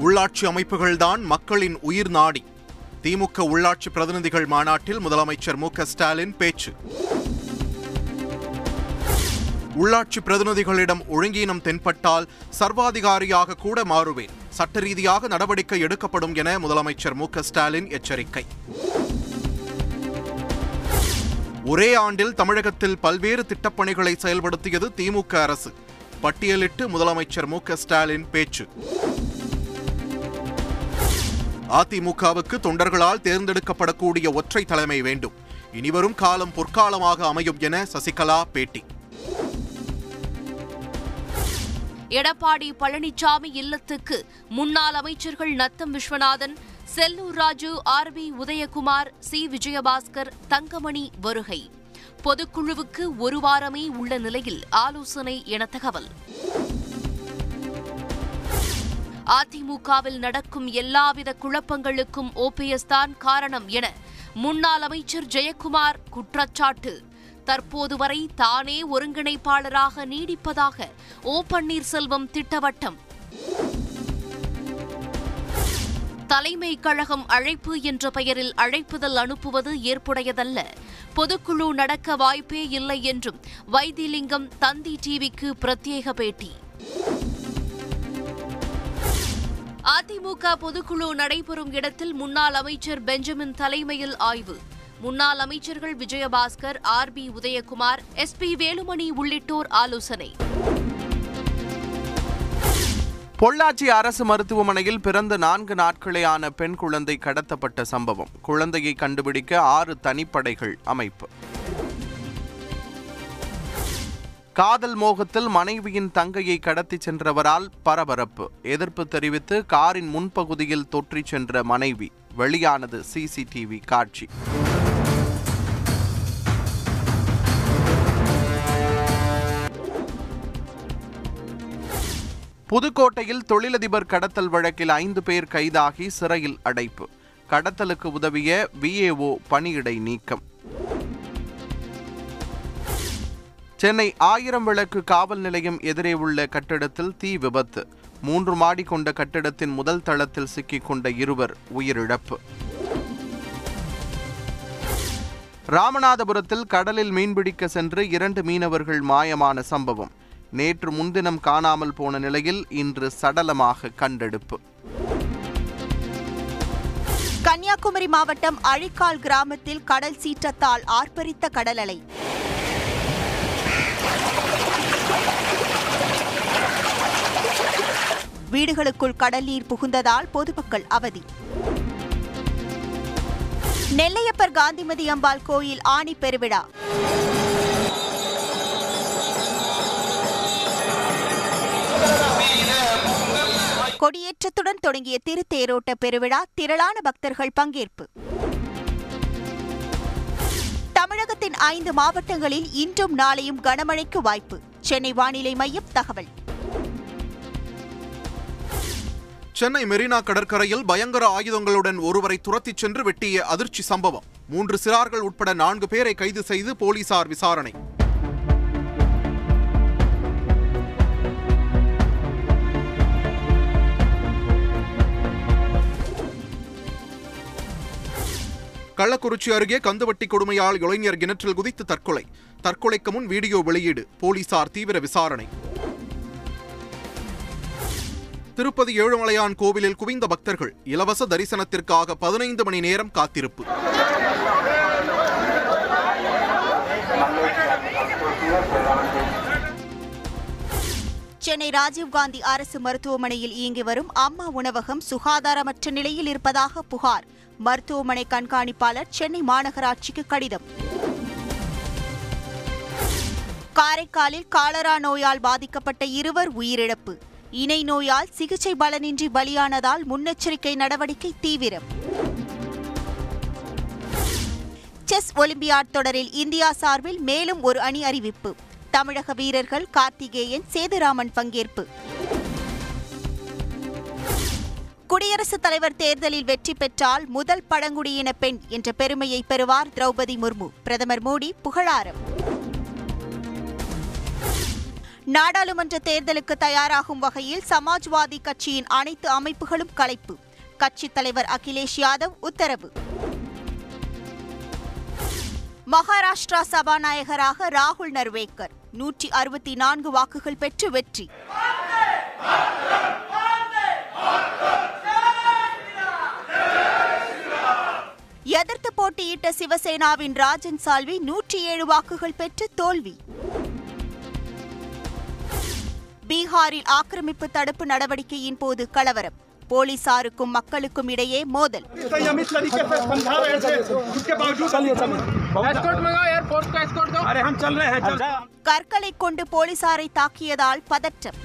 உள்ளாட்சி அமைப்புகள்தான் மக்களின் உயிர் நாடி. திமுக உள்ளாட்சி பிரதிநிதிகள் மாநாட்டில் முதலமைச்சர் மு ஸ்டாலின் பேச்சு. உள்ளாட்சி பிரதிநிதிகளிடம் ஒழுங்கீனம் தென்பட்டால் சர்வாதிகாரியாக கூட மாறுவேன். சட்ட ரீதியாக நடவடிக்கை எடுக்கப்படும் என முதலமைச்சர் மு ஸ்டாலின் எச்சரிக்கை. ஒரே ஆண்டில் தமிழகத்தில் பல்வேறு திட்டப்பணிகளை செயல்படுத்தியது திமுக அரசு. பட்டியலிட்டு முதலமைச்சர் மு க ஸ்டாலின் பேச்சு. அதிமுகவுக்கு தொண்டர்களால் தேர்ந்தெடுக்கப்படக்கூடிய ஒற்றை தலைமை வேண்டும். இனிவரும் காலம் பொற்காலமாக அமையும் என சசிகலா பேட்டி. எடப்பாடி பழனிசாமி இல்லத்துக்கு முன்னாள் அமைச்சர்கள் Natham Viswanathan Sellur Raju R B Udhayakumar C Vijayabaskar Thangamani வருகை. பொதுக்குழுவுக்கு ஒரு வாரமே உள்ள நிலையில் ஆலோசனை என தகவல். அதிமுகவில் நடக்கும் எல்லாவித குழப்பங்களுக்கும் ஓபிஎஸ் தான் காரணம் என முன்னாள் அமைச்சர் ஜெயக்குமார் குற்றச்சாட்டு. தற்போது வரை தானே ஒருங்கிணைப்பாளராக நீடிப்பதாக ஓ பன்னீர்செல்வம் திட்டவட்டம். தலைமை கழகம் அழைப்பு என்ற பெயரில் அழைப்புதல் அனுப்புவது ஏற்புடையதல்ல. பொதுக்குழு நடக்க வாய்ப்பே இல்லை என்றும் வைத்திலிங்கம் தந்தி டிவிக்கு பிரத்யேக பேட்டி. அதிமுக பொதுக்குழு நடைபெறும் இடத்தில் முன்னாள் அமைச்சர் பெஞ்சமின் தலைமையில் ஆய்வு. முன்னாள் அமைச்சர்கள் Vijayabaskar R B Udhayakumar S P Velumani உள்ளிட்டோர் ஆலோசனை. பொள்ளாச்சி அரசு மருத்துவமனையில் பிறந்த நான்கு நாட்களே ஆன பெண் குழந்தை கடத்தப்பட்ட சம்பவம். குழந்தையை கண்டுபிடிக்க ஆறு தனிப்படைகள் அமைப்பு. காதல் மோகத்தில் மனைவியின் தங்கையை கடத்திச் சென்றவரால் பரபரப்பு. எதிர்ப்பு தெரிவித்து காரின் முன்பகுதியில் தொற்றிச் சென்ற மனைவி. வெளியானது சிசிடிவி காட்சி. புதுக்கோட்டையில் தொழிலதிபர் கடத்தல் வழக்கில் ஐந்து பேர் கைதாகி சிறையில் அடைப்பு. கடத்தலுக்கு உதவிய விஏஓ பணியிடை நீக்கம். சென்னை ஆயிரம் விளக்கு காவல் நிலையம் எதிரே உள்ள கட்டிடத்தில் தீ விபத்து. மூன்று மாடி கொண்ட கட்டிடத்தின் முதல் தளத்தில் சிக்கிக்கொண்ட இருவர் உயிரிழப்பு. ராமநாதபுரத்தில் கடலில் மீன்பிடிக்க சென்று இரண்டு மீனவர்கள் மாயமான சம்பவம். நேற்று முன்தினம் காணாமல் போன நிலையில் இன்று சடலமாக கண்டெடுப்பு. கன்னியாகுமரி மாவட்டம் அழிக்கால் கிராமத்தில் கடல் சீற்றத்தால் ஆர்ப்பரித்த கடல் அலை வீடுகளுக்குள் கடல் நீர் புகுந்ததால் பொதுமக்கள் அவதி. நெல்லையப்பர் காந்திமதி அம்பாள் கோயில் ஆணி பெருவிழா. கொடியேற்றத்துடன் தொடங்கிய திருத்தேரோட்ட பெருவிழா திரளான பக்தர்கள் பங்கேற்பு. தமிழகத்தின் ஐந்து மாவட்டங்களில் இன்றும் நாளையும் கனமழைக்கு வாய்ப்பு. சென்னை வானிலை மையம் தகவல். சென்னை மெரினா கடற்கரையில் பயங்கர ஆயுதங்களுடன் ஒருவரை துரத்திச் சென்று வெட்டிய அதிர்ச்சி சம்பவம். மூன்று சிறார்கள் உட்பட நான்கு பேரை கைது செய்து போலீசார் விசாரணை. கள்ளக்குறிச்சி அருகே கந்துவட்டி கொடுமையால் இளைஞர் கிணற்றில் குதித்து தற்கொலை. தற்கொலைக்கு முன் வீடியோ வெளியீடு. போலீசார் தீவிர விசாரணை. திருப்பதி ஏழுமலையான் கோவிலில் குவிந்த பக்தர்கள் இலவச தரிசனத்திற்காக பதினைந்து மணி நேரம் காத்திருப்பு. சென்னை ராஜீவ்காந்தி அரசு மருத்துவமனையில் இயங்கி வரும் அம்மா உணவகம் சுகாதாரமற்ற நிலையில் இருப்பதாக புகார். மருத்துவமனை கண்காணிப்பாளர் சென்னை மாநகராட்சிக்கு கடிதம். காரைக்காலில் காலரா நோயால் பாதிக்கப்பட்ட இருவர் உயிரிழப்பு. இணை நோயால் சிகிச்சை பலனின்றி பலியானதால் முன்னெச்சரிக்கை நடவடிக்கை தீவிரம். செஸ் ஒலிம்பியாட் தொடரில் இந்தியா சார்பில் மேலும் ஒரு அணி அறிவிப்பு. தமிழக வீரர்கள் கார்த்திகேயன் சேதுராமன் பங்கேற்பு. குடியரசுத் தலைவர் தேர்தலில் வெற்றி பெற்றால் முதல் பழங்குடியின பெண் என்ற பெருமையை பெறுவார் திரௌபதி முர்மு. பிரதமர் மோடி புகழாரம். நாடாளுமன்ற தேர்தலுக்கு தயாராகும் வகையில் சமாஜ்வாதி கட்சியின் அனைத்து அமைப்புகளும் கலைப்பு. கட்சித் தலைவர் அகிலேஷ் யாதவ் உத்தரவு. மகாராஷ்டிரா சபாநாயகராக ராகுல் நர்வேக்கர். நூற்றி அறுபத்தி நான்கு வாக்குகள் பெற்று வெற்றி. எதிர்த்து போட்டியிட்ட சிவசேனாவின் ராஜன் சால்வி நூற்றி ஏழு வாக்குகள் பெற்று தோல்வி. பீகாரில் ஆக்கிரமிப்பு தடுப்பு நடவடிக்கையின் போது கலவரம். போலீசாருக்கும் மக்களுக்கும் இடையே மோதல். கற்களை கொண்டு போலீசாரை தாக்கியதால் பதற்றம்.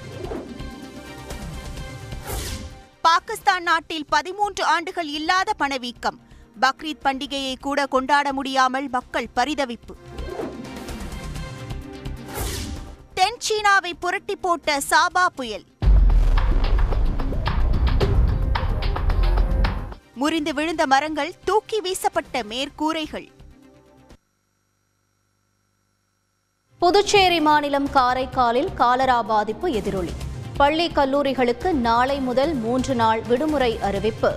பாகிஸ்தான் நாட்டில் பதிமூன்று ஆண்டுகள் இல்லாத பணவீக்கம். பக்ரீத் பண்டிகையை கூட கொண்டாட முடியாமல் மக்கள் பரிதவிப்பு. தென் சீனாவை புரட்டி போட்ட சாபா புயல். முறிந்து விழுந்த மரங்கள் தூக்கி வீசப்பட்ட மேற்கூரைகள். புதுச்சேரி மாநிலம் காரைக்காலில் காலரா பாதிப்பு எதிரொலி. பள்ளி கல்லூரிகளுக்கு நாளை முதல் மூன்று நாள் விடுமுறை அறிவிப்பு.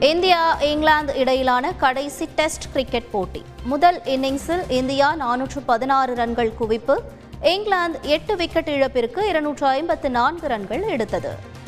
இந்தியா இங்கிலாந்து இடையிலான கடைசி டெஸ்ட் கிரிக்கெட் போட்டி. முதல் இன்னிங்ஸில் இந்தியா நானூற்று பதினாறு ரன்கள் குவிப்பு. இங்கிலாந்து எட்டு விக்கெட் இழப்பிற்கு இருநூற்று ஐம்பத்து நான்கு ரன்கள் எடுத்தது.